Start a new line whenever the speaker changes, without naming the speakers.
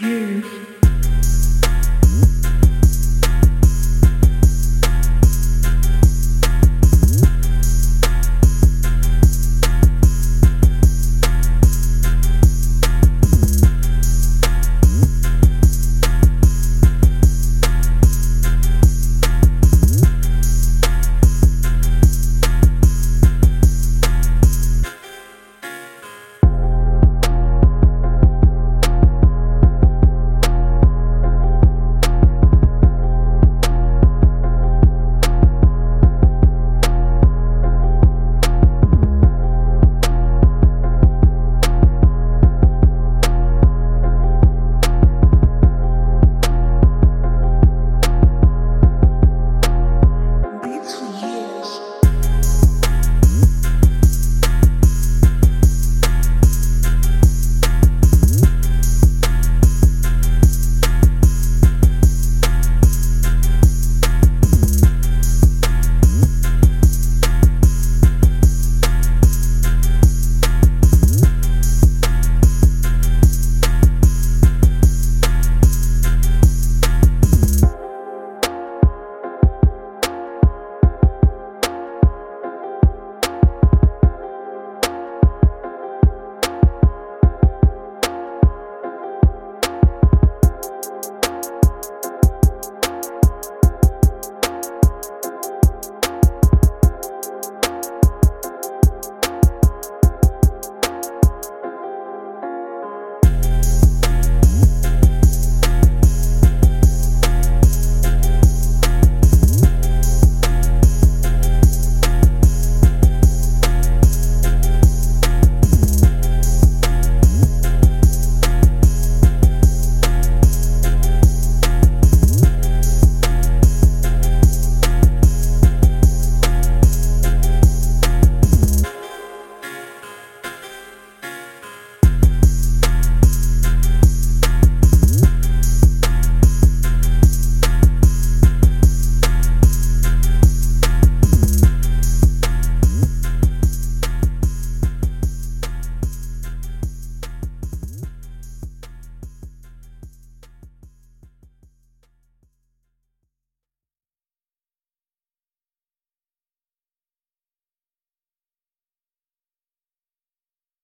you.